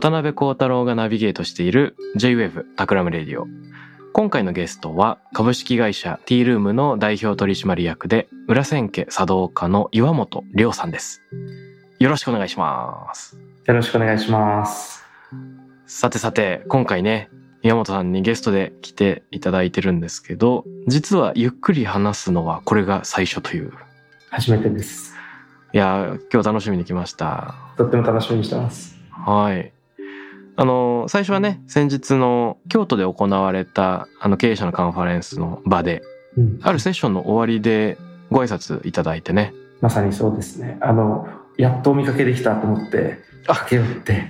渡辺幸太郎がナビゲートしている J-Wave タクラムレディオ。今回のゲストは株式会社 T ルームの代表取締役で裏千家茶道家の岩本亮さんです。よろしくお願いします。よろしくお願いします。さてさて、今回ね、岩本さんにゲストで来ていただいてるんですけど、実はゆっくり話すのはこれが最初という。初めてです。いやー、今日楽しみに来ました。とっても楽しみにしてます。はい。あの、最初はね、先日の京都で行われたあの経営者のカンファレンスの場で、うん、あるセッションの終わりでご挨拶いただいてね。まさにそうですね。あの、やっとお見かけできたと思って、駆け寄って、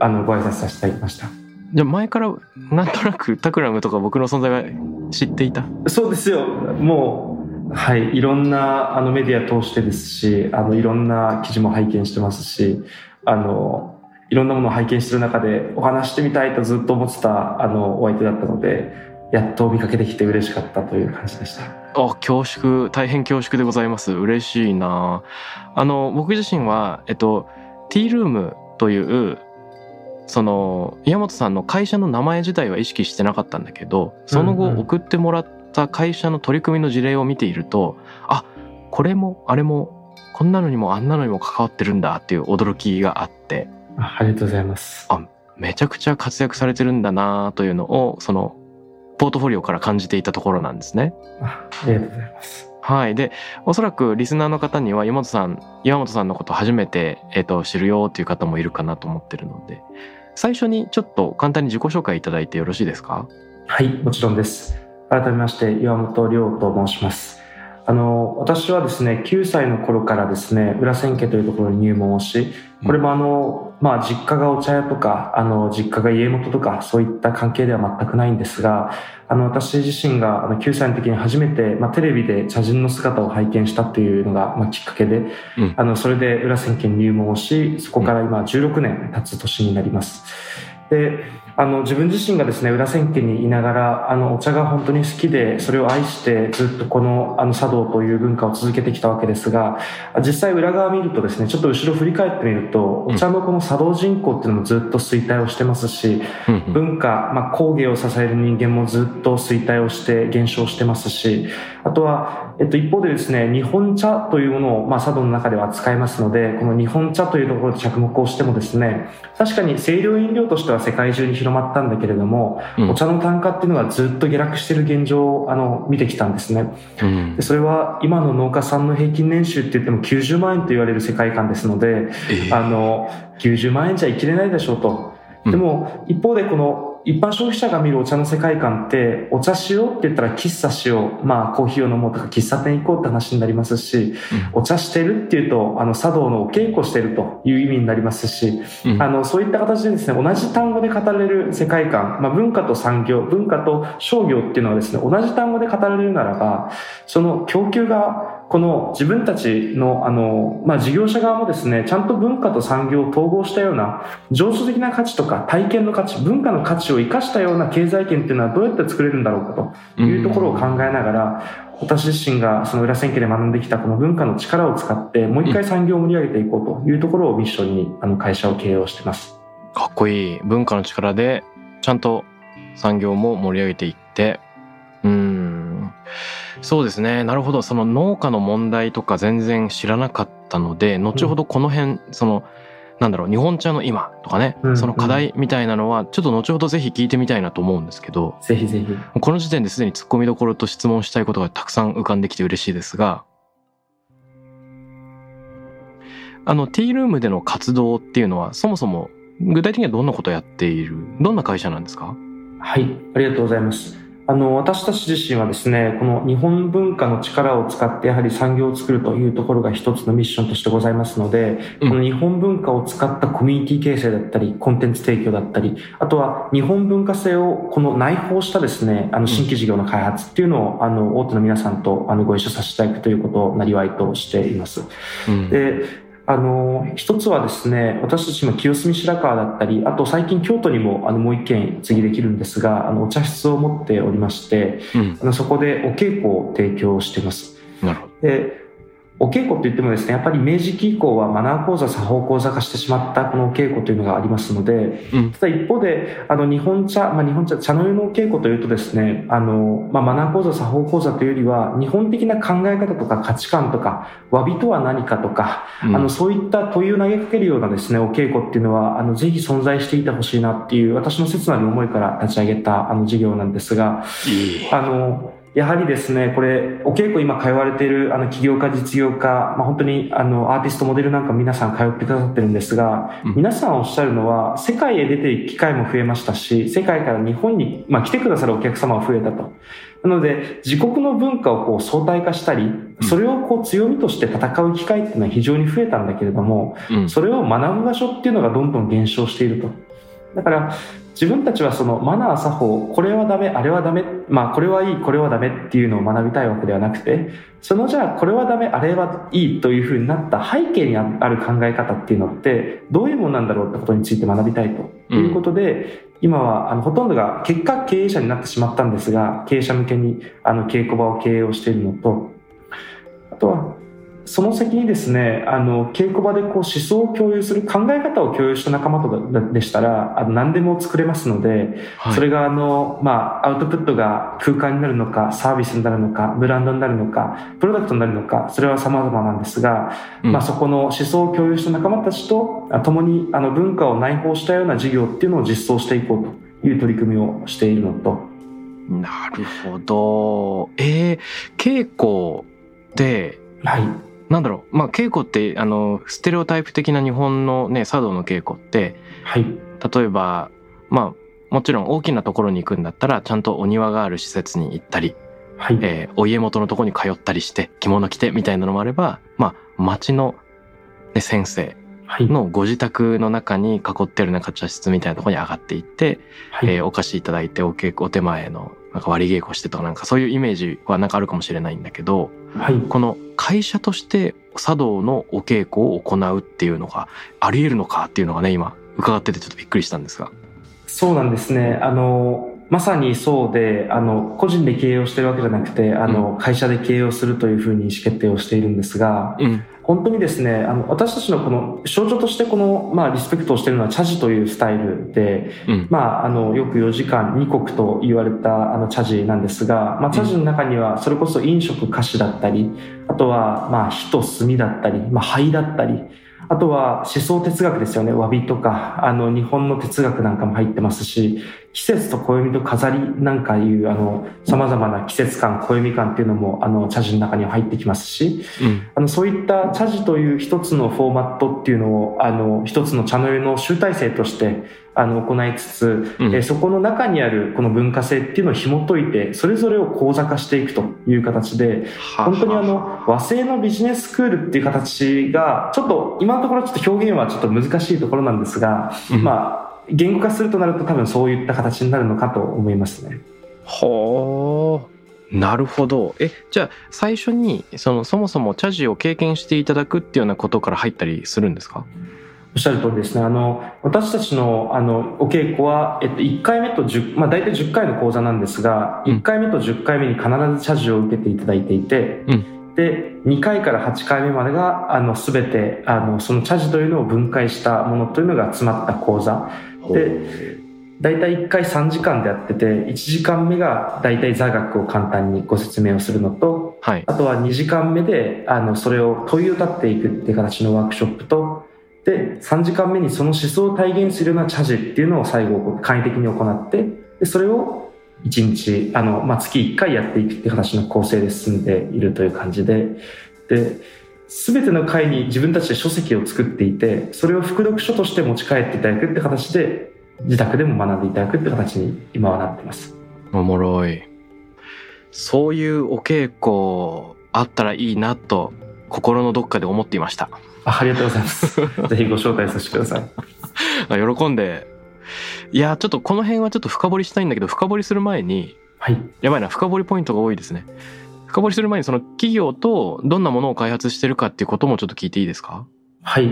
あの、ご挨拶させていただきました。じゃあ前からなんとなくタクラムとか僕の存在は知っていた？そうですよ。もう、はい、いろんなあのメディア通してですし、あの、いろんな記事も拝見してますし、あの、いろんなものを拝見してる中でお話してみたいとずっと思ってたあのお相手だったので、やっとお見かけできて嬉しかったという感じでした。あ、恐縮、大変恐縮でございます。嬉しいなあの、僕自身は、えっと、T ルームという、その、岩本さんの会社の名前自体は意識してなかったんだけど、その後送ってもらった会社の取り組みの事例を見ていると、あ、これも、あれも、こんなのにもあんなのにも関わってるんだっていう驚きがあって、あありがとうございます。あめちゃくちゃ活躍されてるんだなというのを、その、ポートフォリオから感じていたところなんですね。あありがとうございます。はい。で、おそらくリスナーの方には岩本さん、岩本さんのこと初めて、えっ、と、知るよっていう方もいるかなと思ってるので、最初にちょっと簡単に自己紹介いただいてよろしいですか？はい、もちろんです。改めまして、岩本亮と申します。あの、私はですね、9歳の頃からですね、裏千家というところに入門をし、これもあの、まあ、実家がお茶屋とか、あの、実家が家元とか、そういった関係では全くないんですが、あの、私自身があの9歳の時に初めて、まあ、テレビで茶人の姿を拝見したというのが、まあ、きっかけで、うんあの、それで裏千家に入門をし、そこから今16年経つ年になります。で、あの、自分自身がですね、裏千家にいながら、あの、お茶が本当に好きで、それを愛して、ずっとこの、あの、茶道という文化を続けてきたわけですが、実際裏側見るとですね、ちょっと後ろ振り返ってみると、お茶のこの茶道人口っていうのもずっと衰退をしてますし、うんうん。文化、まあ、工芸を支える人間もずっと衰退をして減少してますし、あとは、えっと、一方でですね、日本茶というものを、まあ、茶道の中では扱いますので、この日本茶というところで着目をしてもですね、確かに清涼飲料としては世界中に広まったんだけれども、うんお茶の単価っていうのはずっと下落している現状を、あの、見てきたんですね。うんでそれは今の農家さんの平均年収って言っても90万円と言われる世界観ですので、えーあの、90万円じゃ生きれないでしょうと。うんでも、一方でこの、一般消費者が見るお茶の世界観って、お茶しようって言ったら喫茶しよう、まあコーヒーを飲もうとか喫茶店行こうって話になりますし、お茶してるっていうと、あの茶道のお稽古してるという意味になりますし、うん。あの、そういった形でですね、同じ単語で語られる世界観、まあ文化と産業、文化と商業っていうのはですね、同じ単語で語られるならば、その供給が、この自分たちの、あの、まあ事業者側もですね、ちゃんと文化と産業を統合したような、情緒的な価値とか体験の価値、文化の価値を生かしたような経済圏っていうのはどうやって作れるんだろうかというところを考えながら、私自身がその裏千家で学んできたこの文化の力を使って、もう一回産業を盛り上げていこうというところをミッションに、あの会社を経営をしてます。かっこいい。文化の力で、ちゃんと産業も盛り上げていって、うん。そうですね。なるほど。その農家の問題とか全然知らなかったので、後ほどこの辺、その、なんだろう日本茶の今とかね、うんその課題みたいなのはちょっと後ほどぜひ聞いてみたいなと思うんですけどぜひぜひ。この時点ですでに突っ込みどころと質問したいことがたくさん浮かんできて嬉しいですがあのティールームでの活動っていうのはそもそも具体的にはどんなことをやっているどんな会社なんですか？はい、ありがとうございます。あの、私たち自身はですね、この日本文化の力を使ってやはり産業を作るというところが一つのミッションとしてございますので、うんこの日本文化を使ったコミュニティ形成だったり、コンテンツ提供だったり、あとは日本文化性をこの内包したですね、あの新規事業の開発っていうのを、あの、大手の皆さんとあのご一緒させていただくということをなりわいとしています。うんで、あの、一つはですね、私たちも清澄白河だったり、あと最近京都にもあのもう一軒次できるんですが、あのお茶室を持っておりまして、うんあのそこでお稽古を提供しています。なるほどで、お稽古といってもですね、やっぱり明治期以降はマナー講座、作法講座化してしまったこのお稽古というのがありますので、うん。ただ一方で、あの日本茶、まあ日本茶、茶の湯のお稽古というとですね、あの、まあマナー講座、作法講座というよりは、日本的な考え方とか価値観とか、詫びとは何かとか、うん。あの、そういった問いを投げかけるようなですね、お稽古っていうのは、あの、ぜひ存在していてほしいなっていう、私の切なる思いから立ち上げた、あの、事業なんですが、いいあの、やはりですね、これ、お稽古今通われている、あの、起業家、実業家、まあ、本当に、あの、アーティスト、モデルなんか皆さん通ってくださってるんですが、うん皆さんおっしゃるのは、世界へ出ていく機会も増えましたし、世界から日本に、まあ、来てくださるお客様が増えたと。なので、自国の文化をこう相対化したり、それをこう強みとして戦う機会っていうのは非常に増えたんだけれども、うんそれを学ぶ場所っていうのがどんどん減少していると。だから、自分たちはそのマナー作法、これはダメ、あれはダメ、まあこれはいい、これはダメっていうのを学びたいわけではなくて、そのじゃあこれはダメ、あれはいいというふうになった背景にある考え方っていうのって、どういうものなんだろうってことについて学びたいということで、今はあのほとんどが結果経営者になってしまったんですが、経営者向けにあの稽古場を経営をしているのと、あとは、その先にですね、あの、稽古場でこう思想を共有する考え方を共有した仲間とかでしたら、あの、何でも作れますので、はい。それがあの、まあ、アウトプットが空間になるのか、サービスになるのか、ブランドになるのか、プロダクトになるのか、それは様々なんですが、うん。まあ、そこの思想を共有した仲間たちと、あ共にあの文化を内包したような事業っていうのを実装していこうという取り組みをしているのと、なるほど。えー、稽古ではい。なんだろうまあ稽古ってあのステレオタイプ的な日本のね茶道の稽古ってはい。例えばまあもちろん大きなところに行くんだったらちゃんとお庭がある施設に行ったり、はい。えーお家元のところに通ったりして着物着てみたいなのもあればまあ町の、ね、先生はい。のご自宅の中に囲ってるなんか茶室みたいなところに上がっていって、はい。えーお菓子いただいてお稽古お手前のなんか割り稽古してとかなんかそういうイメージはなんかあるかもしれないんだけどはい。この会社として茶道のお稽古を行うっていうのがあり得るのかっていうのがね今伺っててちょっとびっくりしたんですが。そうなんですね。あの、まさにそうで、あの、個人で経営をしてるわけじゃなくて、あの、会社で経営をするというふうに意思決定をしているんですが、うん本当にですね、あの、私たちのこの象徴としてこの、まあ、リスペクトをしているのは茶事というスタイルで、うん。まあ、あの、よく4時間2国と言われたあの茶事なんですが、まあ、茶事の中にはそれこそ飲食菓子だったり、あとは、まあ、火と炭だったり、まあ、灰だったり、あとは思想哲学ですよね。詫びとか、あの、日本の哲学なんかも入ってますし、季節と暦と飾りなんかいう、あの、様々な季節感、暦感っていうのも、あの、茶事の中には入ってきますし、うんあの、そういった茶事という一つのフォーマットっていうのを、あの、一つの茶の湯の集大成として、あの、行いつつ、うん。えーそこの中にあるこの文化性っていうのを紐解いて、それぞれを講座化していくという形で、本当にあの、和製のビジネススクールっていう形が、ちょっと今のところちょっと表現はちょっと難しいところなんですが、うん。まあ、言語化するとなると多分そういった形になるのかと思いますね。ほうなるほど。えじゃあ最初にそのそもそも茶事を経験していただくっていうようなことから入ったりするんですか？おっしゃる通りですね。あの、私たちの、あの、お稽古は、えっと、1回目と10、まあ、大体10回の講座なんですが、うん1回目と10回目に必ず茶事を受けていただいていて、うで、2回から8回目までが、あの、すべて、あの、その茶事というのを分解したものというのが詰まった講座。で、大体1回3時間でやってて、1時間目が大体座学を簡単にご説明をするのと、はいあとは2時間目で、あの、それを問いを立っていくっていう形のワークショップと、で、3時間目にその思想を体現するような茶事っていうのを最後、簡易的に行って、で、それを1日、あの、まあ、月1回やっていくっていう形の構成で進んでいるという感じで、で、すべての会に自分たちで書籍を作っていて、それを副読書として持ち帰っていただくって形で、自宅でも学んでいただくって形に今はなってます。おもろい。そういうお稽古あったらいいなと心のどっかで思っていました。あありがとうございます。ぜひご招待させてください。喜んで。いや、ちょっとこの辺はちょっと深掘りしたいんだけど、深掘りする前に、はい。やばいな、深掘りポイントが多いですね。深掘りする前にその企業とどんなものを開発してるかっていうこともちょっと聞いていいですか？はい。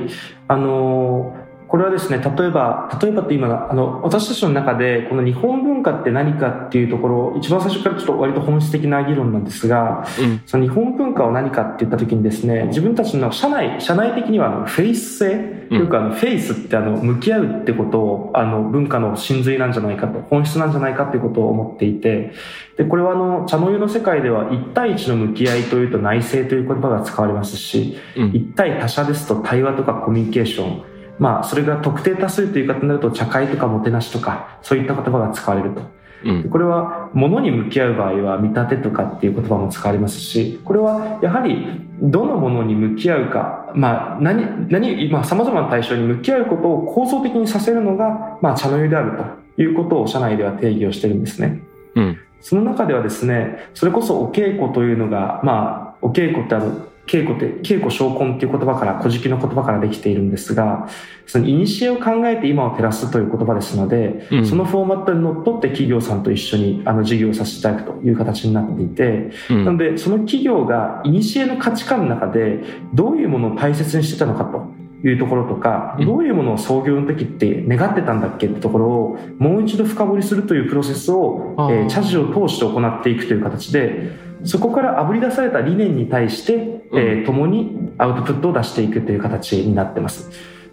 あのーこれはですね、例えば、例えばって今、あの、私たちの中で、この日本文化って何かっていうところ、一番最初からちょっと割と本質的な議論なんですが、うん、その日本文化を何かって言った時にですね、自分たちの社内、社内的にはあのフェイス性、というかあのフェイスってあの、向き合うってことを、あの、文化の真髄なんじゃないかと、本質なんじゃないかっていうことを思っていて、で、これはあの、茶の湯の世界では一対一の向き合いというと内政という言葉が使われますし、うん、一対他者ですと対話とかコミュニケーション、まあ、それが特定多数という言い方になると、茶会とかもてなしとか、そういった言葉が使われると。うん、これは、物に向き合う場合は、見立てとかっていう言葉も使われますし、これは、やはり、どのものに向き合うか、まあ、何、何、まあ、様々な対象に向き合うことを構造的にさせるのが、まあ、茶の湯であるということを社内では定義をしてるんですね。うん。その中ではですね、それこそお稽古というのが、まあ、お稽古ってあの、稽古って、稽古昇根っていう言葉から、古事記の言葉からできているんですが、その古を考えて今を照らすという言葉ですので、うん、そのフォーマットにのっとって企業さんと一緒にあの事業をさせていただくという形になっていて、うん、なのでその企業が古の価値観の中でどういうものを大切にしてたのかと。いうところとか、どういうものを創業の時って願ってたんだっけってところをもう一度深掘りするというプロセスを、えー、茶事を通して行っていくという形で、そこからあぶり出された理念に対して、えー、共にアウトプットを出していくという形になってます。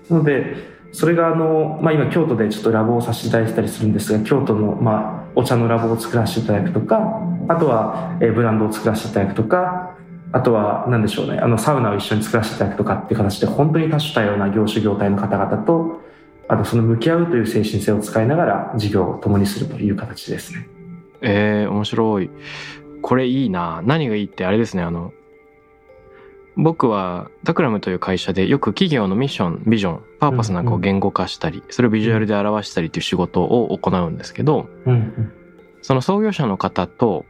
なので、それがあの、まあ、今京都でちょっとラボをさせていただいてたりするんですが、京都の、まあ、お茶のラボを作らせていただくとか、あとは、えー、ブランドを作らせていただくとか、あとは、何でしょうね、あの、サウナを一緒に作らせていただくとかっていう形で、本当に多種多様な業種業態の方々と、あとその向き合うという精神性を使いながら事業を共にするという形ですね。ええー、面白い。これいいな。何がいいってあれですね、あの、僕はタクラムという会社でよく企業のミッション、ビジョン、パーパスなんかを言語化したり、それをビジュアルで表したりっていう仕事を行うんですけど、その創業者の方と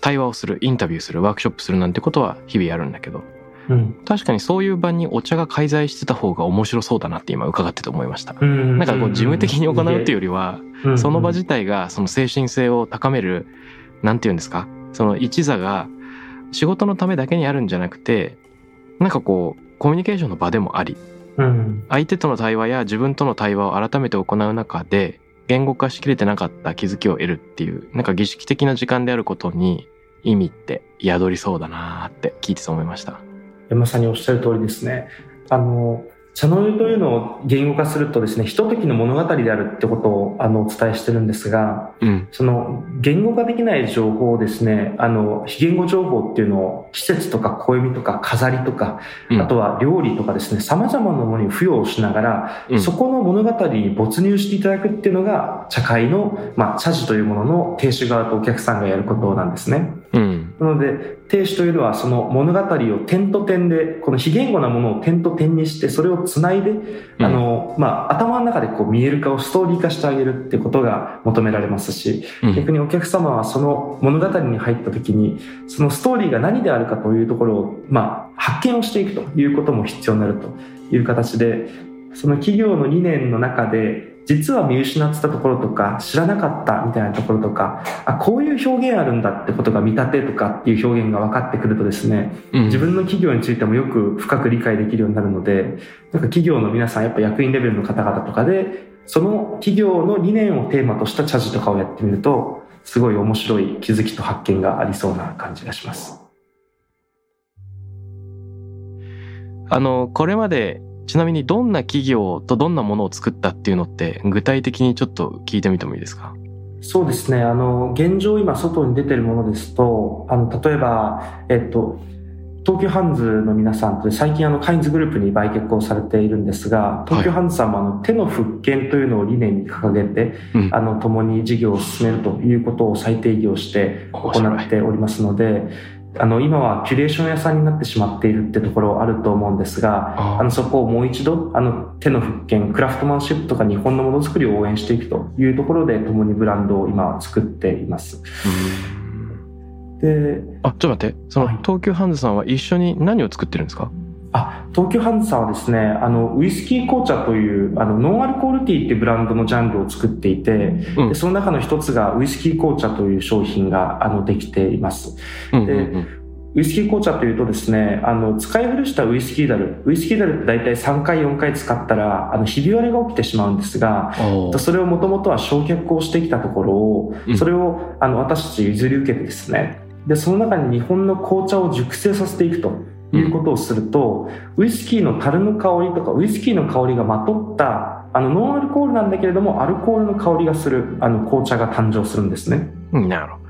対話をする、インタビューする、ワークショップするなんてことは日々やるんだけど、うん、確かにそういう場にお茶が介在してた方が面白そうだなって今伺ってて思いました。なんかこう事務的に行うっていうよりは、その場自体がその精神性を高める、なんて言うんですか？その一座が仕事のためだけにあるんじゃなくて、なんかこう、コミュニケーションの場でもあり、うん、相手との対話や自分との対話を改めて行う中で、言語化しきれてなかった気づきを得るっていう、なんか儀式的な時間であることに意味って宿りそうだなって聞いてそう思いました。山さんにおっしゃる通りですね。あの、茶の湯というのを言語化するとですね、ひとときの物語であるってことをあのお伝えしてるんですが、うん、その言語化できない情報をですね、あの、非言語情報っていうのを季節とか暦とか飾りとか、うん、あとは料理とかですね、様々なものに付与をしながら、うん、そこの物語に没入していただくっていうのが、茶会の、まあ、茶事というものの亭主側とお客さんがやることなんですね。なので、亭主というのはその物語を点と点で、この非言語なものを点と点にして、それをつないで、うん、あの、まあ、頭の中でこう見える化をストーリー化してあげるってことが求められますし、うん、逆にお客様はその物語に入った時に、そのストーリーが何であるかというところを、まあ、発見をしていくということも必要になるという形で、その企業の理念の中で、実は見失ってたところとか、知らなかったみたいなところとか、あ、こういう表現あるんだってことが見立てとかっていう表現が分かってくるとですね、うん、自分の企業についてもよく深く理解できるようになるので、なんか企業の皆さん、やっぱ役員レベルの方々とかで、その企業の理念をテーマとした茶事とかをやってみると、すごい面白い気づきと発見がありそうな感じがします。あの、これまでちなみにどんな企業とどんなものを作ったっていうのって具体的にちょっと聞いてみてもいいですか？そうですね。あの、現状今外に出てるものですと、あの、例えば、えっと、東急ハンズの皆さんと最近あのカインズグループに売却をされているんですが東急ハンズさんもあの手の復権というのを理念に掲げて、うん。あの共に事業を進めるということを再定義をして行っておりますのであの今はキュレーション屋さんになってしまっているってところあると思うんですがああのそこをもう一度あの手の復権クラフトマンシップとか日本のものづくりを応援していくというところで共にブランドを今作っています。うんであ、ちょっと待って。そのはい東急ハンズさんは一緒に何を作ってるんですか？あ東急ハンズさんはですねあのウイスキー紅茶というあのノンアルコールティーっていうブランドのジャンルを作っていて、うん。でその中の一つがウイスキー紅茶という商品があのできています。うんうんうん。ウイスキー紅茶というとですねあの使い古したウイスキーダルウイスキーダルって大体3回4回使ったらあのひび割れが起きてしまうんですがそれをもともとは焼却をしてきたところをうん。それをあの私たち譲り受けてですねでその中に日本の紅茶を熟成させていくということをすると、ウイスキーの樽の香りとかウイスキーの香りがまとったあのノンアルコールなんだけれどもアルコールの香りがするあの紅茶が誕生するんですね。うんなるほど。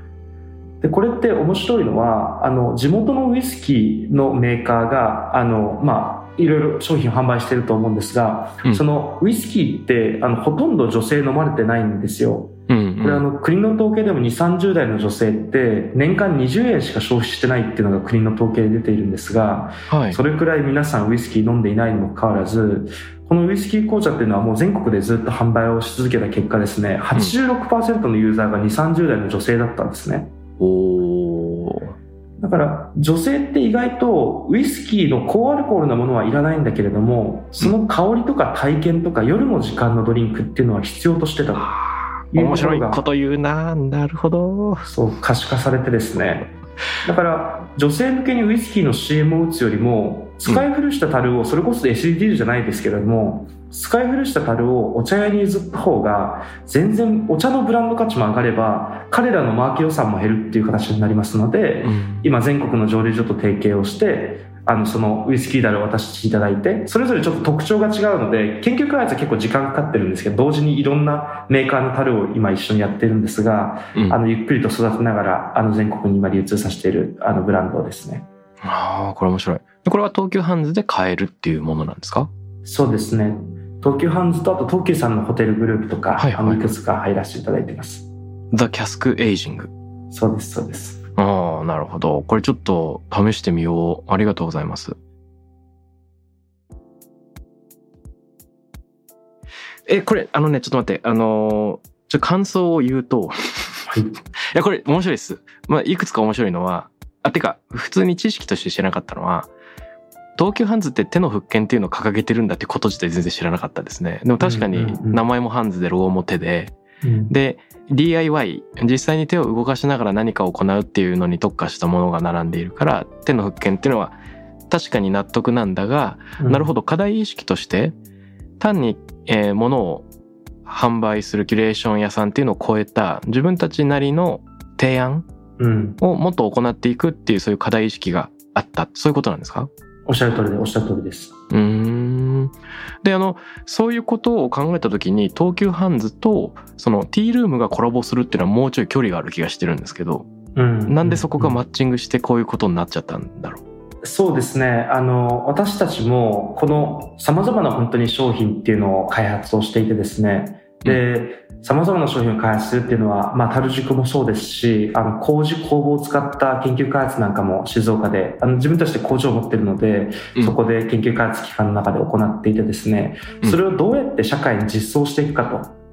でこれって面白いのはあの地元のウイスキーのメーカーがあの、まあ、いろいろ商品を販売していると思うんですが、うんそのウイスキーってあのほとんど女性飲まれてないんですよ。うんうんこれあの国の統計でも2、30代の女性って年間20円しか消費してないっていうのが国の統計で出ているんですが、はい。それくらい皆さんウイスキー飲んでいないにもかかわらず、このウイスキー紅茶っていうのはもう全国でずっと販売をし続けた結果ですね、86%のユーザーが2、30代の女性だったんですね。おーだから女性って意外とウイスキーの高アルコールなものはいらないんだけれども、その香りとか体験とか夜の時間のドリンクっていうのは必要としてたと。面白いとこと言うな。なるほど。そう可視化されてですねだから女性向けにウイスキーの CM を打つよりも使い古した樽をそれこそ SDGs じゃないですけれども使い古した樽をお茶屋に譲った方が全然お茶のブランド価値も上がれば彼らのマーケ予算も減るっていう形になりますのでうん今全国の蒸留所と提携をしてあのそのウイスキー樽を渡していただいてそれぞれちょっと特徴が違うので研究開発は結構時間かかってるんですけど同時にいろんなメーカーの樽を今一緒にやってるんですがうんあの、ゆっくりと育てながら、あの、全国に今流通させている、あの、ブランドですね。ああ、これ面白い。これは東急ハンズで買えるっていうものなんですか？そうですね。東急ハンズと、あと東急さんのホテルグループとか、はいはいあの、いくつか入らせていただいてます。?The Cask Aging。そうです、そうです。ああ、なるほど。これちょっと試してみよう。ありがとうございます。え、これ、あのね、ちょっと待って、あのーちょ、感想を言うと、はい。いや、これ面白いです。まあ、いくつか面白いのは、あ、てか、普通に知識として知らなかったのは、東急ハンズって手の復権っていうのを掲げてるんだってこと自体全然知らなかったですね。でも確かに名前もハンズでロゴも手で、うんで、DIY、実際に手を動かしながら何かを行うっていうのに特化したものが並んでいるから、手の復権っていうのは確かに納得なんだが、なるほど、課題意識として、単に、えー物を販売するキュレーション屋さんっていうのを超えた自分たちなりの提案うん。をもっと行っていくっていうそういう課題意識があった。そういうことなんですか？おっしゃる通りで、おっしゃる通りです。うーん。で、あの、そういうことを考えたときに、東急ハンズと、その、ティールームがコラボするっていうのはもうちょい距離がある気がしてるんですけど、うん。なんでそこがうんマッチングしてこういうことになっちゃったんだろう？そうですね。あの、私たちも、この様々な本当に商品っていうのを開発をしていてですね。で、様々な商品を開発するっていうのは、まあ、樽塾もそうですし、あの、工事工房を使った研究開発なんかも静岡で、あの、自分たちで工場を持ってるので、うんそこで研究開発機関の中で行っていてですね、うんそれをどうやって社会に実装していくか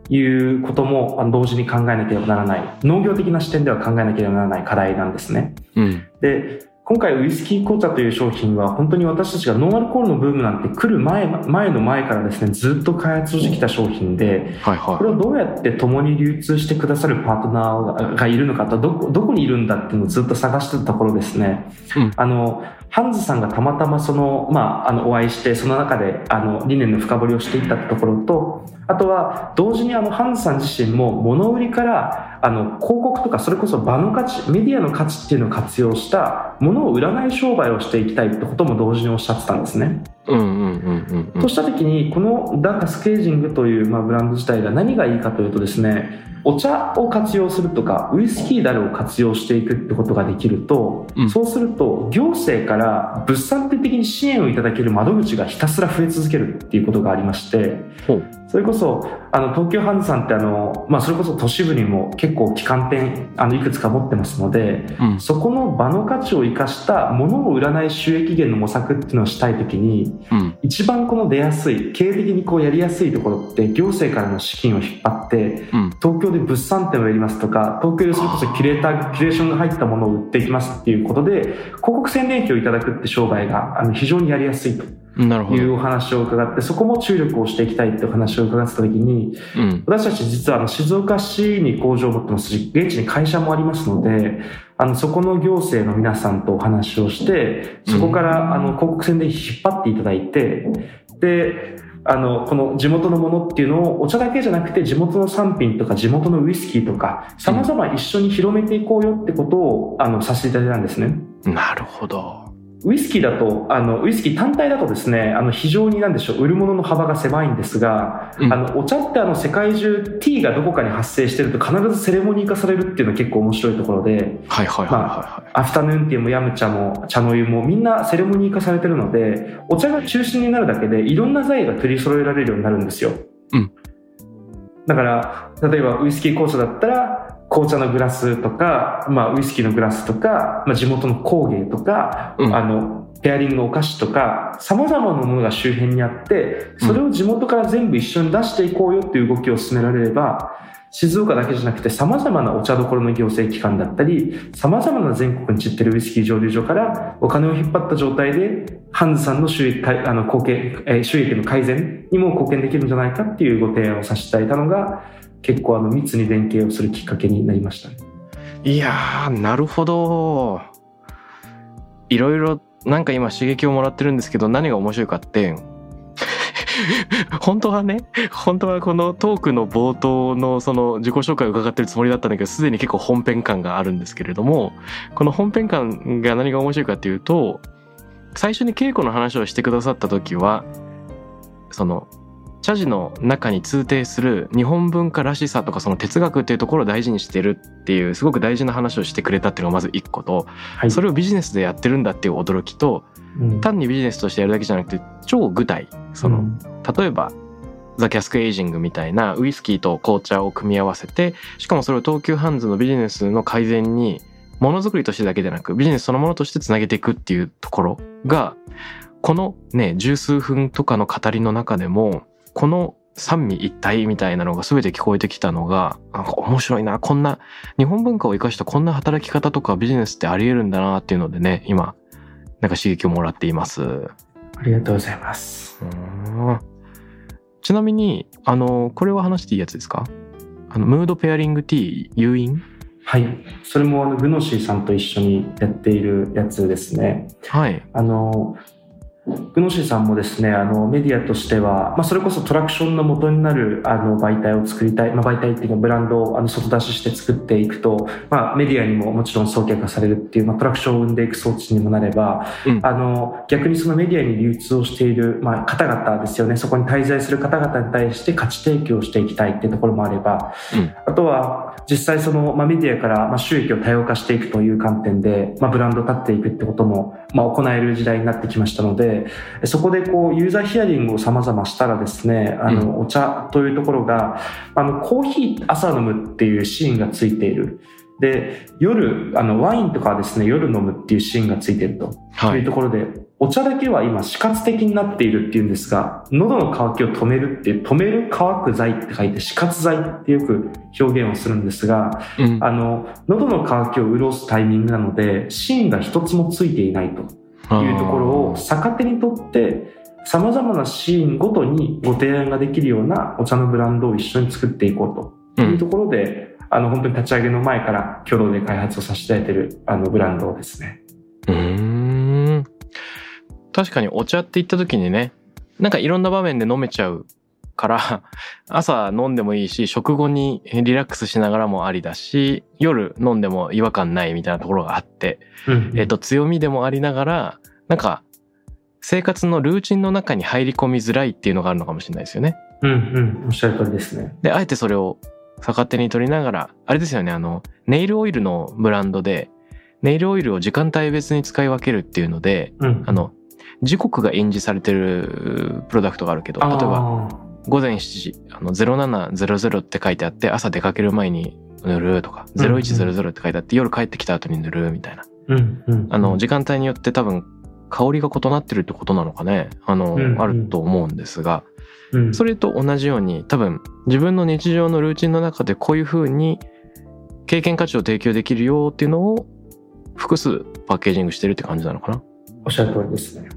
ということもあの同時に考えなければならない、農業的な視点では考えなければならない課題なんですね。うん。で、今回ウイスキー紅茶という商品は本当に私たちがノンアルコールのブームなんて来る前、前の前からですね、ずっと開発をしてきた商品で、はいはこれをどうやって共に流通してくださるパートナーがいるのかと、どこ、どこにいるんだっていうのをずっと探してたところですね。うんあの、ハンズさんがたまたまその、まあ、あの、お会いして、その中で、あの、理念の深掘りをしていったところと、あとは、同時にあの、ハンズさん自身も、物売りから、あの、広告とか、それこそ場の価値、メディアの価値っていうのを活用した、物を売らない商売をしていきたいってことも同時におっしゃってたんですね。うんうんうんうんうん。とした時にこのダ・カスケージングという、まあ、ブランド自体が何がいいかというとですねお茶を活用するとかウイスキーダルを活用していくってことができると、うん。そうすると行政から物産展的に支援をいただける窓口がひたすら増え続けるっていうことがありましてそれこそあの東急ハンズさんってあの、まあ、それこそ都市部にも結構旗艦店あのいくつか持ってますのでうん。そこの場の価値を生かした物を売らない収益源の模索っていうのをしたい時にうん。一番この出やすい経営的にこうやりやすいところって行政からの資金を引っ張ってうん。東京で物産展をやりますとか東京でそれこそキュレーターキュレーションが入ったものを売っていきますっていうことで広告宣伝費をいただくって商売があの非常にやりやすいというお話を伺ってそこも注力をしていきたいってお話を伺ってた時にうん。私たち実はあの静岡市に工場を持ってますし現地に会社もありますのであのそこの行政の皆さんとお話をしてそこからあの広告宣伝費引っ張っていただいてであのこの地元のものっていうのをお茶だけじゃなくて地元の産品とか地元のウイスキーとか様々一緒に広めていこうよってことをあのさせていただいたんですね。なるほどウイスキーだと、あの、ウイスキー単体だとですね、あの、非常になんでしょう、売るものの幅が狭いんですが、うん。あの、お茶ってあの、世界中、ティーがどこかに発生してると必ずセレモニー化されるっていうのは結構面白いところで、はいはいはいはアフタヌーンティーもヤム茶も茶の湯もみんなセレモニー化されてるので、お茶が中心になるだけでいろんな材が取り揃えられるようになるんですよ。うん。だから、例えばウイスキー紅茶だったら、紅茶のグラスとか、まあ、ウイスキーのグラスとか、まあ、地元の工芸とか、うん。あの、ペアリングのお菓子とか、様々なものが周辺にあって、それを地元から全部一緒に出していこうよっていう動きを進められれば、静岡だけじゃなくて様々なお茶どころの行政機関だったり、様々な全国に散ってるウイスキー蒸留所からお金を引っ張った状態で、ハンズさんの収益あの、貢献、えー収益の改善にも貢献できるんじゃないかっていうご提案をさせていただいたのが、結構あの、密に連携をするきっかけになりましたね。いやなるほどいろいろなんか今刺激をもらってるんですけど何が面白いかって本当はね本当はこのトークの冒頭のその自己紹介を伺ってるつもりだったんだけどすでに結構本編感があるんですけれどもこの本編感が何が面白いかっていうと最初に稽古の話をしてくださった時はその茶事の中に通底する日本文化らしさとかその哲学っていうところを大事にしてるっていうすごく大事な話をしてくれたっていうのがまず一個とはい。それをビジネスでやってるんだっていう驚きとうん単にビジネスとしてやるだけじゃなくて超具体そのうん例えばザ・キャスク・エイジングみたいなウイスキーと紅茶を組み合わせてしかもそれを東急ハンズのビジネスの改善にものづくりとしてだけでなくビジネスそのものとしてつなげていくっていうところがこのね十数分とかの語りの中でもこの三位一体みたいなのが全て聞こえてきたのがなんか面白いなこんな日本文化を生かしたこんな働き方とかビジネスってあり得るんだなっていうのでね今なんか刺激をもらっています。ありがとうございます。うんちなみに、あの、これは話していいやつですか？あの、ムードペアリングティー、誘引はい。それもあの、グノシーさんと一緒にやっているやつですね。はい。あの、グノシーさんもですね、あの、メディアとしては、まあ、それこそトラクションの元になる、あの、媒体を作りたい、まあ、媒体っていうか、ブランドを、あの、外出しして作っていくと、まあ、メディアにももちろん送客化されるっていう、まあ、トラクションを生んでいく装置にもなれば、うん。あの、逆にそのメディアに流通をしている、まあ、方々ですよね、そこに滞在する方々に対して価値提供をしていきたいっていうところもあれば、うん。あとは、実際その、まあ、メディアから、まあ、収益を多様化していくという観点で、まあ、ブランドを立っていくってことも、まあ、行える時代になってきましたので、そこでこう、ユーザーヒアリングを様々したらですね、あの、お茶というところが、あの、コーヒー朝飲むっていうシーンがついている。で、夜、あの、ワインとかはですね、夜飲むっていうシーンがついていると。はいというと。ころで、お茶だけは今死活的になっているっていうんですが、喉の渇きを止めるっていう、止める乾く剤って書いて死活剤ってよく表現をするんですが、うん。あの、喉の渇きを潤すタイミングなので、芯が一つもついていないというところを逆手にとって、様々なシーンごとにご提案ができるようなお茶のブランドを一緒に作っていこうというところで、あの、本当に立ち上げの前から共同で開発をさせていただいている、あの、ブランドですね。うーん。確かにお茶って言った時にね、なんかいろんな場面で飲めちゃうから 朝飲んでもいいし食後にリラックスしながらもありだし夜飲んでも違和感ないみたいなところがあって、うんえっと強みでもありながらなんか生活のルーチンの中に入り込みづらいっていうのがあるのかもしれないですよね。うんうん。おっしゃる通りですね。であえてそれを逆手に取りながらあれですよねあのネイルオイルのブランドでネイルオイルを時間帯別に使い分けるっていうのでうん。あの時刻が印字されてるプロダクトがあるけど例えばば、午前7時あの0700って書いてあって朝出かける前に塗るとか0100って書いてあって夜帰ってきた後に塗るみたいな。うんうん。あの時間帯によって多分香りが異なってるってことなのかね。あの、うんうん。あると思うんですが。うん、それと同じように多分自分の日常のルーチンの中でこういう風に経験価値を提供できるよっていうのを複数パッケージングしてるって感じなのかな。おっしゃる通りですね。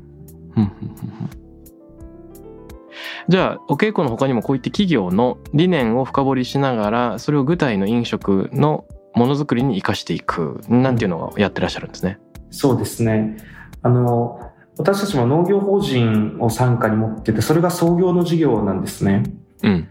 じゃあお稽古の他にもこういった企業の理念を深掘りしながらそれを具体の飲食のものづくりに生かしていくなんていうのをやってらっしゃるんですね。そうですね。あの、私たちも農業法人を傘下に持ってて、それが創業の事業なんですね。うん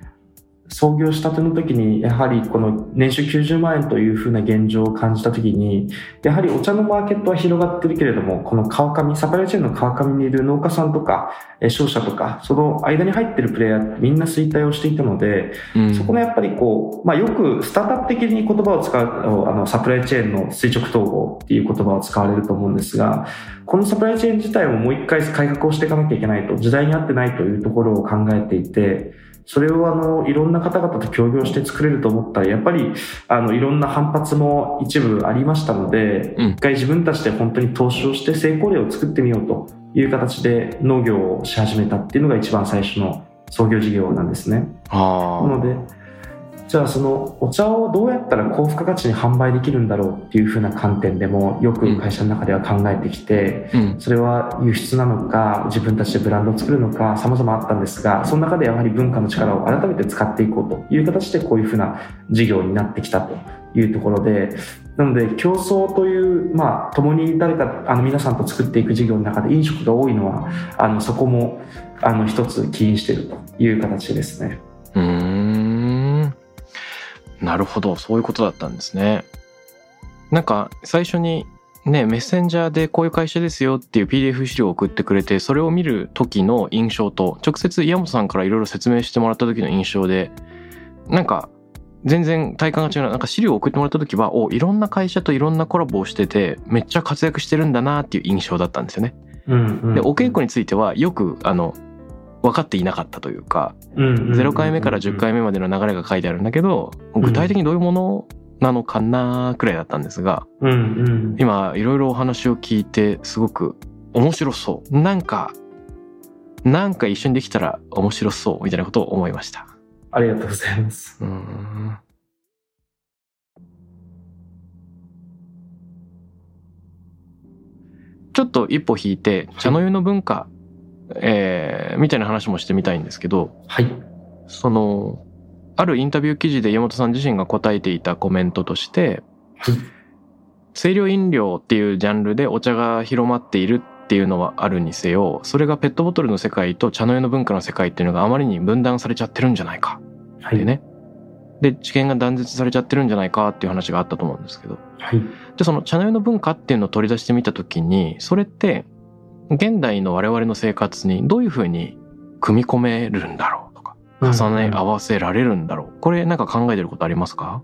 創業したての時に、やはりこの年収90万円というふうな現状を感じた時に、やはりお茶のマーケットは広がってるけれども、この川上、サプライチェーンの川上にいる農家さんとか、えー商社とか、その間に入ってるプレイヤーってみんな衰退をしていたので、うん。そこのやっぱりこう、まあよくスタートアップ的に言葉を使う、あの、サプライチェーンの垂直統合っていう言葉を使われると思うんですが、このサプライチェーン自体ももう一回改革をしていかなきゃいけないと、時代に合ってないというところを考えていて、それをあの、いろんな方々と協業して作れると思ったら、やっぱり、あの、いろんな反発も一部ありましたので、うん一回自分たちで本当に投資をして成功例を作ってみようという形で農業をし始めたっていうのが一番最初の創業事業なんですね。あなので、じゃあそのお茶をどうやったら高付加価値に販売できるんだろうっていう風な観点でもよく会社の中では考えてきて、それは輸出なのか自分たちでブランドを作るのか様々あったんですが、その中でやはり文化の力を改めて使っていこうという形でこういう風な事業になってきたというところで、なので競争という、まあ、共に誰か、あの皆さんと作っていく事業の中で飲食が多いのは、あのそこもあの一つ起因しているという形ですね。うーんなるほどそういうことだったんですね。なんか最初にねメッセンジャーでこういう会社ですよっていう PDF 資料を送ってくれてそれを見る時の印象と直接岩本さんからいろいろ説明してもらった時の印象でなんか全然体感が違うななんか資料を送ってもらった時はおいろんな会社といろんなコラボをしててめっちゃ活躍してるんだなっていう印象だったんですよね。うんうんでお稽古についてはよくあの分かっていなかったというか0 0回目から10回目までの流れが書いてあるんだけど具体的にどういうものなのかなくらいだったんですがうんうん。今いろいろお話を聞いてすごく面白そう。なんかなんか一緒にできたら面白そうみたいなことを思いました。ありがとうございます。うーん。ちょっと一歩引いて茶の湯の文化、えーみたいな話もしてみたいんですけどはい。そのあるインタビュー記事で山本さん自身が答えていたコメントとしてはい清涼飲料っていうジャンルでお茶が広まっているっていうのはあるにせよそれがペットボトルの世界と茶の湯の文化の世界っていうのがあまりに分断されちゃってるんじゃないかはい。ってねで知見が断絶されちゃってるんじゃないかっていう話があったと思うんですけどはい。でその茶の湯の文化っていうのを取り出してみた時にそれって現代の我々の生活にどういうふうに組み込めるんだろうとか重ね合わせられるんだろうこれなんか考えてることありますか？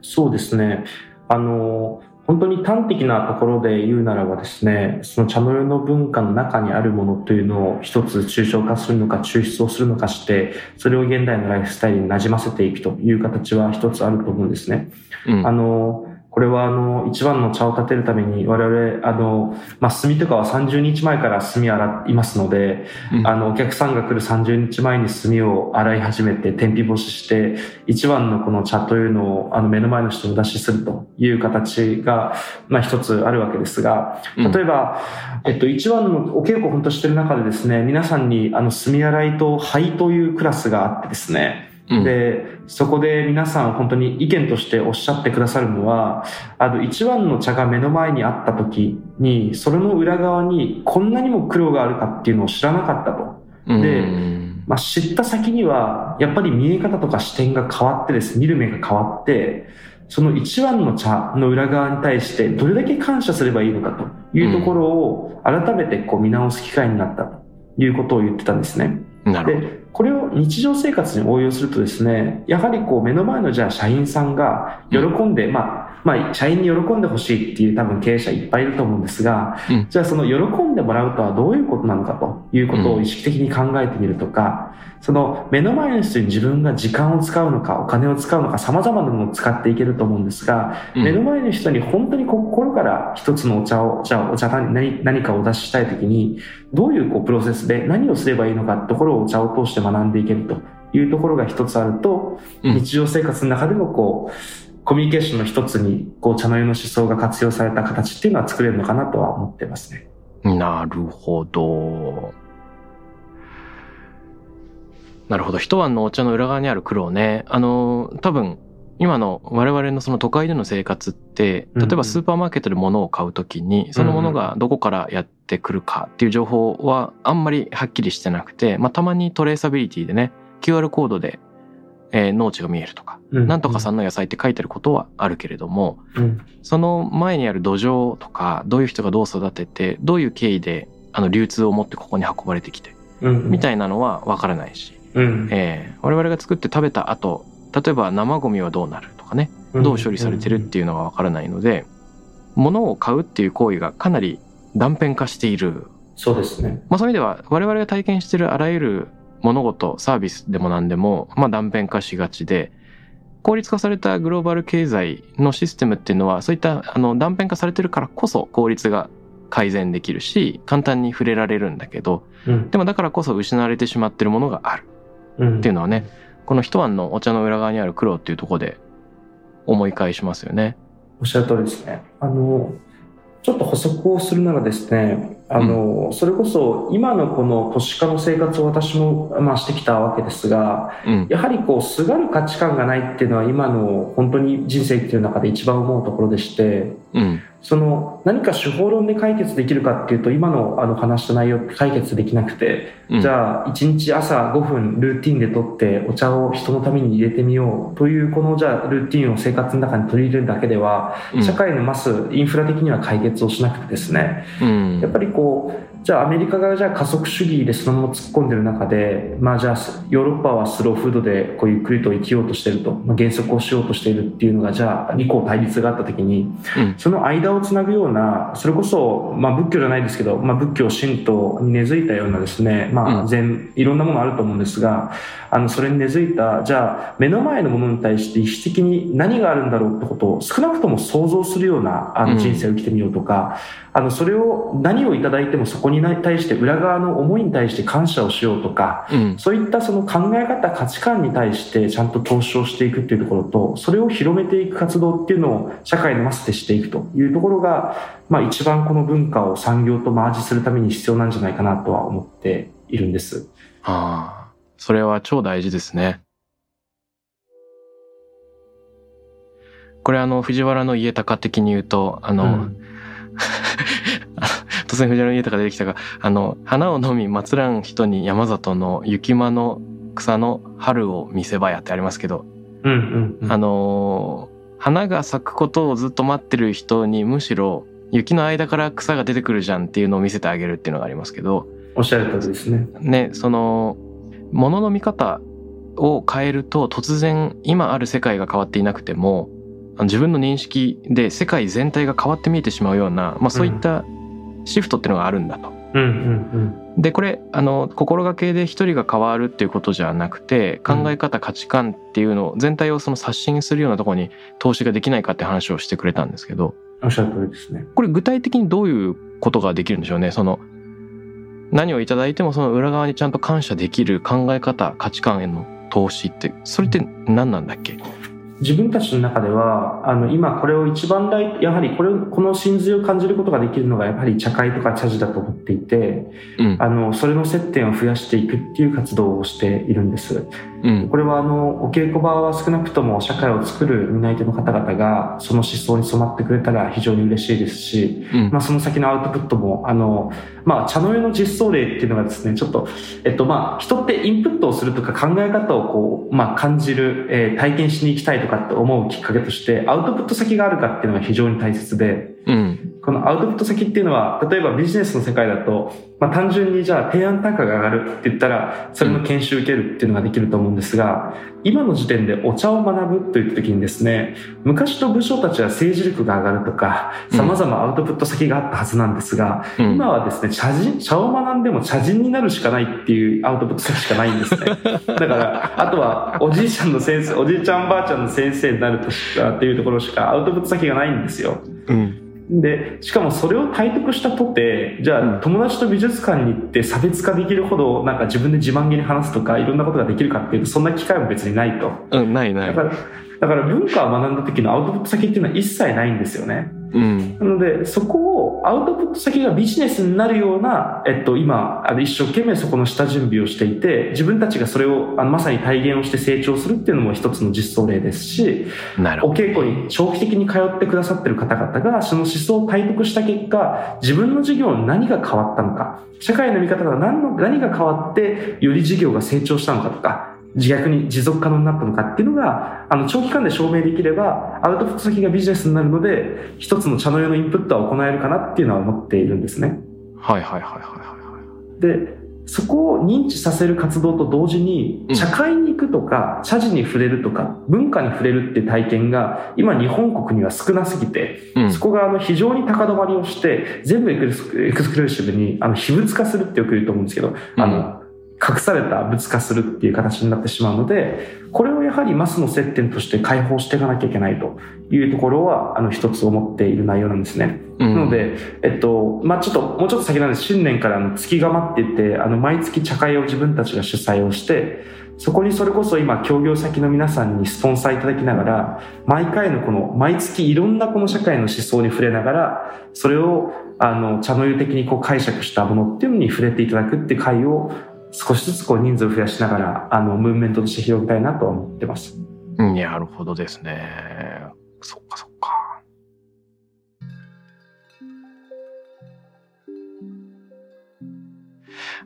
そうですね。あの、本当に端的なところで言うならばですね、その茶の湯の文化の中にあるものというのを一つ抽象化するのか抽出をするのかして、それを現代のライフスタイルに馴染ませていくという形は一つあると思うんですね。うんあの、これはあの、一番の茶を立てるために我々、あの、まあ、炭とかは30日前から炭洗いますので、うん。あの、お客さんが来る30日前に炭を洗い始めて、天日干しして、一番のこの茶というのを、あの、目の前の人にお出しするという形が、まあ、一つあるわけですが、うん。例えば、えっと、一番のお稽古を本当してる中でですね、皆さんに、あの、炭洗いと灰というクラスがあってですね、うんで、そこで皆さん本当に意見としておっしゃってくださるのは、あの、一番の茶が目の前にあった時に、それの裏側にこんなにも苦労があるかっていうのを知らなかったと。うんでまあ、知った先には、やっぱり見え方とか視点が変わってですね、見る目が変わって、その一碗の茶の裏側に対してどれだけ感謝すればいいのかというところを改めてこう見直す機会になったということを言ってたんですね。なるほど。で、これを日常生活に応用するとですね、やはりこう目の前のじゃあ社員さんが喜んで、まあ、まあ、社員に喜んでほしいっていう多分経営者いっぱいいると思うんですが、うん、じゃあその喜んでもらうとはどういうことなのかということを意識的に考えてみるとか、うん、その目の前の人に自分が時間を使うのか、お金を使うのか、様々なものを使っていけると思うんですが、うん、目の前の人に本当に心から一つのお茶を、じゃあお茶何何かをお出ししたいときに、どういうこうプロセスで何をすればいいのかってところをお茶を通して学んでいけるというところが一つあると、日常生活の中でもこう、コミュニケーションの一つに、こう、茶の湯の思想が活用された形っていうのは作れるのかなとは思ってますね。なるほど。なるほど。一碗のお茶の裏側にある苦労ね。あの、多分、今の我々のその都会での生活って、例えばスーパーマーケットで物を買うときに、そのものがどこからやってくるかっていう情報はあんまりはっきりしてなくて、まあたまにトレーサビリティでね、QR コードでえー、農地が見えるとか、うん、なんとかさんの野菜って書いてることはあるけれども、うん、その前にある土壌とか、どういう人がどう育てて、どういう経緯であの流通を持ってここに運ばれてきて、うん、みたいなのはわからないし、うん、えー、我々が作って食べた後、例えば生ゴミはどうなるとかね、どう処理されてるっていうのがわからないので、物を買うっていう行為がかなり断片化している。そうですね。まあそういう意味では我々が体験しているあらゆる物事、サービスでも何でも、まあ断片化しがちで、効率化されたグローバル経済のシステムっていうのは、そういったあの断片化されてるからこそ効率が改善できるし、簡単に触れられるんだけど、うん、でもだからこそ失われてしまってるものがある。っていうのはね、この一碗のお茶の裏側にある苦労っていうところで思い返しますよね。おっしゃる通りですね。あの、ちょっと補足をするならですね、あの、うん、それこそ今のこの都市化の生活を私も、まあ、してきたわけですが、うん、やはりこう、すがる価値観がないっていうのは今の本当に人生っていう中で一番思うところでして、うん、その何か手法論で解決できるかっていうと今のあの話した内容解決できなくて、じゃあ1日朝5分ルーティンでとってお茶を人のために入れてみようというこのじゃあルーティンを生活の中に取り入れるだけでは、社会のマスインフラ的には解決をしなくてですね、やっぱりこうじゃあアメリカがじゃあ加速主義でそのまま突っ込んでる中で、まあじゃあヨーロッパはスローフードでこうゆっくりと生きようとしてると、まあ、減速をしようとしているっていうのがじゃあ二項対立があった時に、うん、その間をつなぐような、それこそ、まあ仏教じゃないですけど、まあ仏教神道に根付いたようなですね、まあ全、いろんなものあると思うんですが、あの、それに根付いた、じゃあ目の前のものに対して意識的に何があるんだろうってことを少なくとも想像するようなあの人生を生きてみようとか、あの、それを何をいただいてもそこに対して裏側の思いに対して感謝をしようとか、うん、そういったその考え方、価値観に対してちゃんと投資をしていくっていうところと、それを広めていく活動っていうのを社会のマスでしていくというところが、まあ一番この文化を産業とマージするために必要なんじゃないかなとは思っているんです。ああ、それは超大事ですね。これあの藤原の家高的に言うと、あの、うん 突然藤原豊が出てきたが、あの、花を飲み祭らん人に山里の雪間の草の春を見せ場やってありますけど、うんうんうん、あの花が咲くことをずっと待ってる人にむしろ雪の間から草が出てくるじゃんっていうのを見せてあげるっていうのがありますけど、おっしゃる通りですね。ね、その、物の見方を変えると突然今ある世界が変わっていなくても、自分の認識で世界全体が変わって見えてしまうような、まあ、そういったシフトっていうのがあるんだと。うんうんうん、でこれあの心がけで一人が変わるっていうことじゃなくて考え方、価値観っていうのを全体をその刷新するようなところに投資ができないかって話をしてくれたんですけど。おっしゃる通りですね。これ具体的にどういうことができるんでしょうね？その何をいただいてもその裏側にちゃんと感謝できる考え方価値観への投資ってそれって何なんだっけ？自分たちの中では、あの、今これを一番大、やはりこれ、この真髄を感じることができるのが、やはり茶会とか茶事だと思っていて、うん、あの、それの接点を増やしていくっていう活動をしているんです。うんこれはあのお稽古場は少なくとも社会を作る担い手の方々がその思想に染まってくれたら非常に嬉しいですし、うんまあ、その先のアウトプットもあの、まあ、茶の湯の実装例っていうのがですねちょっと、えっとまあ、人ってインプットをするとか考え方をこう、まあ、感じる、えー体験しに行きたいとかって思うきっかけとしてアウトプット先があるかっていうのが非常に大切で。うんこのアウトプット先っていうのは、例えばビジネスの世界だと、まあ単純にじゃあ提案単価が上がるって言ったら、それの研修受けるっていうのができると思うんですが、今の時点でお茶を学ぶといった時にですね、昔の武将たちは政治力が上がるとか、うん様々アウトプット先があったはずなんですが、うん今はですね、茶人、茶を学んでも茶人になるしかないっていうアウトプット先しかないんですね。だから、あとはおじいちゃんの先生、おじいちゃんばあちゃんの先生になるとしかっていうところしかアウトプット先がないんですよ。うんで、しかもそれを体得したとて、じゃうんあ友達と美術館に行って差別化できるほどなんか自分で自慢げに話すとかいろんなことができるかっていうとそんな機会も別にないと。うんないないだから、だから文化を学んだ時のアウトプット先っていうのは一切ないんですよね。うんなので、そこをアウトプット先がビジネスになるような、えっと、今、あの一生懸命そこの下準備をしていて、自分たちがそれをあのまさに体現をして成長するっていうのも一つの実装例ですし、なるほお稽古に長期的に通ってくださってる方々が、その思想を体得した結果、自分の事業に何が変わったのか、社会の見方が何の何が変わって、より事業が成長したのかとか、逆に持続可能になったのかっていうのが、あの、長期間で証明できれば、アウトプット先がビジネスになるので、一つの茶の湯のインプットは行えるかなっていうのは思っているんですね。どはいはいはいはいはい。で、そこを認知させる活動と同時にう、ん。社会に行くとか、茶事に触れるとか、文化に触れるって体験が、今日本国には少なすぎて、うん。そこがあの非常に高止まりをして、全部エクスエクスクルーシブにあの秘仏化するってよく言うと思うんですけど、あの、隠された仏化するっていう形になってしまうので、これをやはりマスの接点として解放していかなきゃいけないというところは、あの一つ思っている内容なんですね。うんなので、えっと、まあちょっと、もうちょっと先なんです。新年からあの月釜って言って、あの、毎月茶会を自分たちが主催をして、そこにそれこそ今、協業先の皆さんにスポンサーいただきながら、毎回のこの、毎月いろんなこの社会の思想に触れながら、それを、あの、茶の湯的にこう解釈したものっていうのに触れていただくっていう会を、少しずつこう人数を増やしながら、あの、ムーブメントとして広げたいなとは思ってます。なるほどですねそっかそっか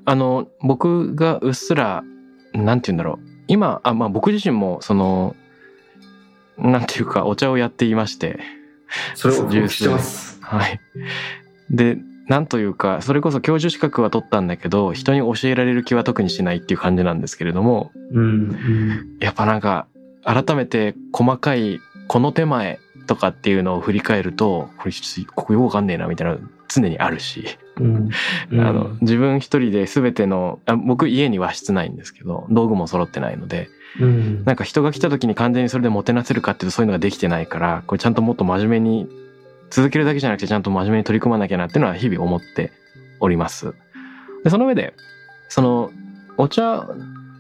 あの僕がうっすらなんて言うんだろう今あまあ僕自身もそのなんていうかお茶をやっていましてそれをお聞きしてます。はい。で、なんというか、それこそ教授資格は取ったんだけど、人に教えられる気は特にしないっていう感じなんですけれども、うん、うん、やっぱなんか、改めて細かい、この手前とかっていうのを振り返ると、これ、ここよくわかんねえな、みたいなの常にあるし、うん。うん。あの、自分一人で全てのあ、僕家に和室ないんですけど、道具も揃ってないので、うん、なんか人が来た時に完全にそれでもてなせるかっていうとそういうのができてないから、これちゃんともっと真面目に、続けるだけじゃなくてちゃんと真面目に取り組まなきゃなっていうのは日々思っております。で、その上で、その、お茶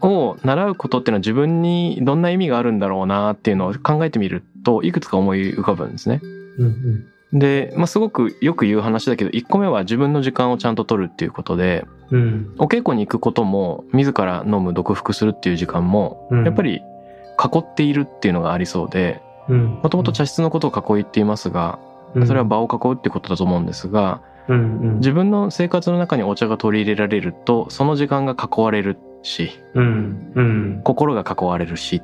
を習うことっていうのは自分にどんな意味があるんだろうなっていうのを考えてみると、いくつか思い浮かぶんですね。うん、で、まあ、すごくよく言う話だけど、1個目は自分の時間をちゃんと取るっていうことで、うん、お稽古に行くことも、自ら飲む、読服するっていう時間も、うんやっぱり囲っているっていうのがありそうで、うん。もともと茶室のことを囲いっていますが、それは場を囲うってことだと思うんですが、うん、うん、自分の生活の中にお茶が取り入れられると、その時間が囲われるし、うん、うん、心が囲われるし、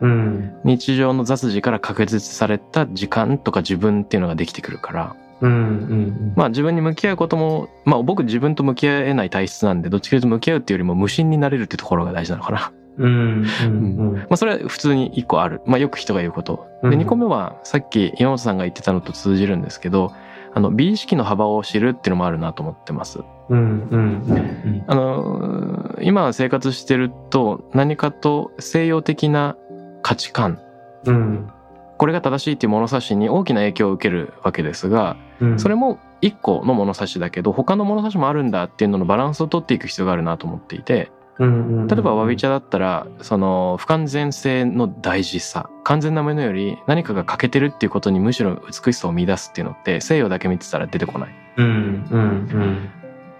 うん、日常の雑事から確実された時間とか自分っていうのができてくるから、うん、うん、まあ自分に向き合うことも、まあ僕自分と向き合えない体質なんで、どっちかというと向き合うっていうよりも無心になれるっていうところが大事なのかな。うん、うん、まあそれは普通に一個ある。まあよく人が言うこと。で、うん。二個目はさっき山本さんが言ってたのと通じるんですけど、あの、美意識の幅を知るっていうのもあるなと思ってます。うん、うん、うん、あの、今生活してると何かと西洋的な価値観、うん、これが正しいっていう物差しに大きな影響を受けるわけですが、うん、それも一個の物差しだけど、他の物差しもあるんだっていうののバランスを取っていく必要があるなと思っていて、うん、例えばわび茶だったら、その不完全性の大事さ、完全なものより何かが欠けてるっていうことにむしろ美しさを見出すっていうのって西洋だけ見てたら出てこない。うん、うん、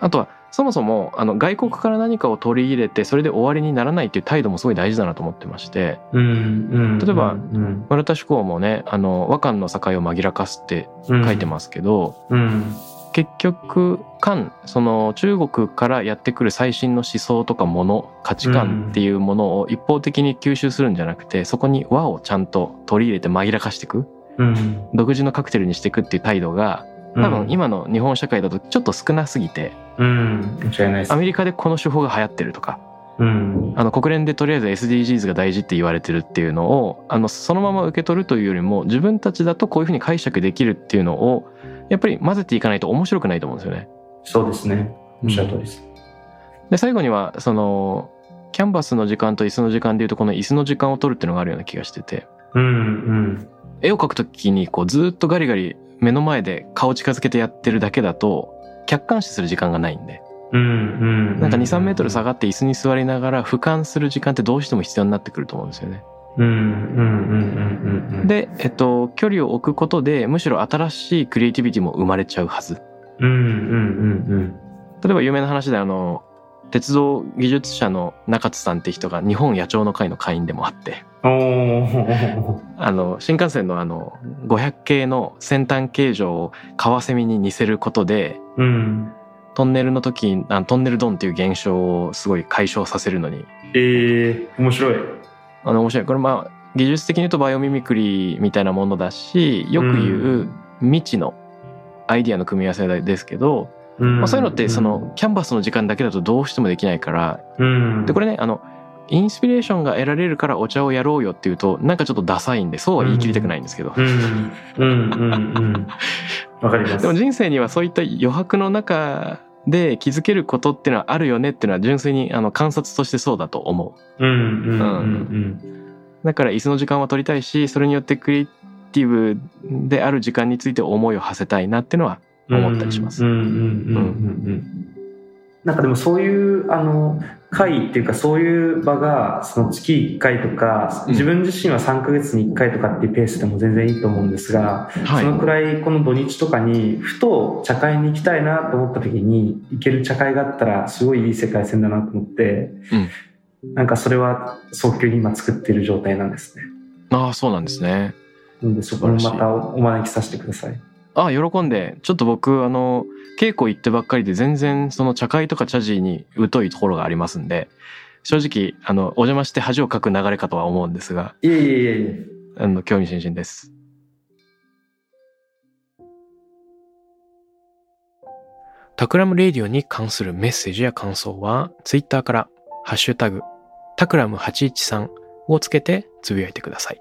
あとはそもそもあの外国から何かを取り入れてそれで終わりにならないっていう態度もすごい大事だなと思ってまして。うんうん例えばうん村田志功もねあの和漢の境を紛らかすって書いてますけど、うん結局漢その中国からやってくる最新の思想とかもの価値観っていうものを一方的に吸収するんじゃなくてそこに和をちゃんと取り入れて紛らかしていく。うん。独自のカクテルにしていくっていう態度が多分今の日本社会だとちょっと少なすぎてうん。間違いないアメリカでこの手法が流行ってるとかうん。あの国連でとりあえず SDGs が大事って言われてるっていうのをあのそのまま受け取るというよりも自分たちだとこういうふうに解釈できるっていうのをやっぱり混ぜていかないと面白くないと思うんですよね。そうですね。おっしゃる通りです。で最後にはそのキャンバスの時間と椅子の時間でいうとこの椅子の時間を取るっていうのがあるような気がしてて。うんうん。絵を描くときにこうずっとガリガリ目の前で顔近づけてやってるだけだと客観視する時間がないんで。うんうんなんか23メートル下がって椅子に座りながら俯瞰する時間ってどうしても必要になってくると思うんですよね。うんうんうんうんうんで、えっと、距離を置くことでむしろ新しいクリエイティビティも生まれちゃうはず。うんうんうん例えば有名な話であの鉄道技術者の中津さんって人が日本野鳥の会の会員でもあって。あの新幹線のあの500系の先端形状をカワセミに似せることでうん。トンネルの時あトンネルドンっていう現象をすごい解消させるのに。えー面白いあの面白い。これまあ技術的に言うとバイオミミクリみたいなものだしよく言う未知のアイディアの組み合わせですけど、まあ、そういうのってそのキャンバスの時間だけだとどうしてもできないからうん。でこれねあのインスピレーションが得られるからお茶をやろうよっていうとなんかちょっとダサいんでそうは言い切りたくないんですけど、うん。うん。うん。うん。わかります。でも人生にはそういった余白の中で気づけることっていうのはあるよねっていうのは純粋にあの観察としてそうだと思う。うんうんうんうんだから椅子の時間は取りたいしそれによってクリエイティブである時間について思いを馳せたいなっていうのは思ったりします。うんうんうんうんうんなんかでもそういうあの会っていうかそういう場がその月1回とかうん自分自身は3ヶ月に1回とかっていうペースでも全然いいと思うんですが、はいそのくらいこの土日とかにふと茶会に行きたいなと思った時に行ける茶会があったらすごいいい世界線だなと思って、なんかそれは早急に今作っている状態なんですね。ああそうなんですね。なのでそこもまたお招きさせてください。ああ喜んでちょっと僕あの稽古行ってばっかりで全然その茶会とか茶事に疎いところがありますんで正直あのお邪魔して恥をかく流れかとは思うんですがいえいえいえいえ。あの興味津々です。タクラムレディオに関するメッセージや感想は、ツイッターから、ハッシュタグ、タクラム813をつけてつぶやいてください。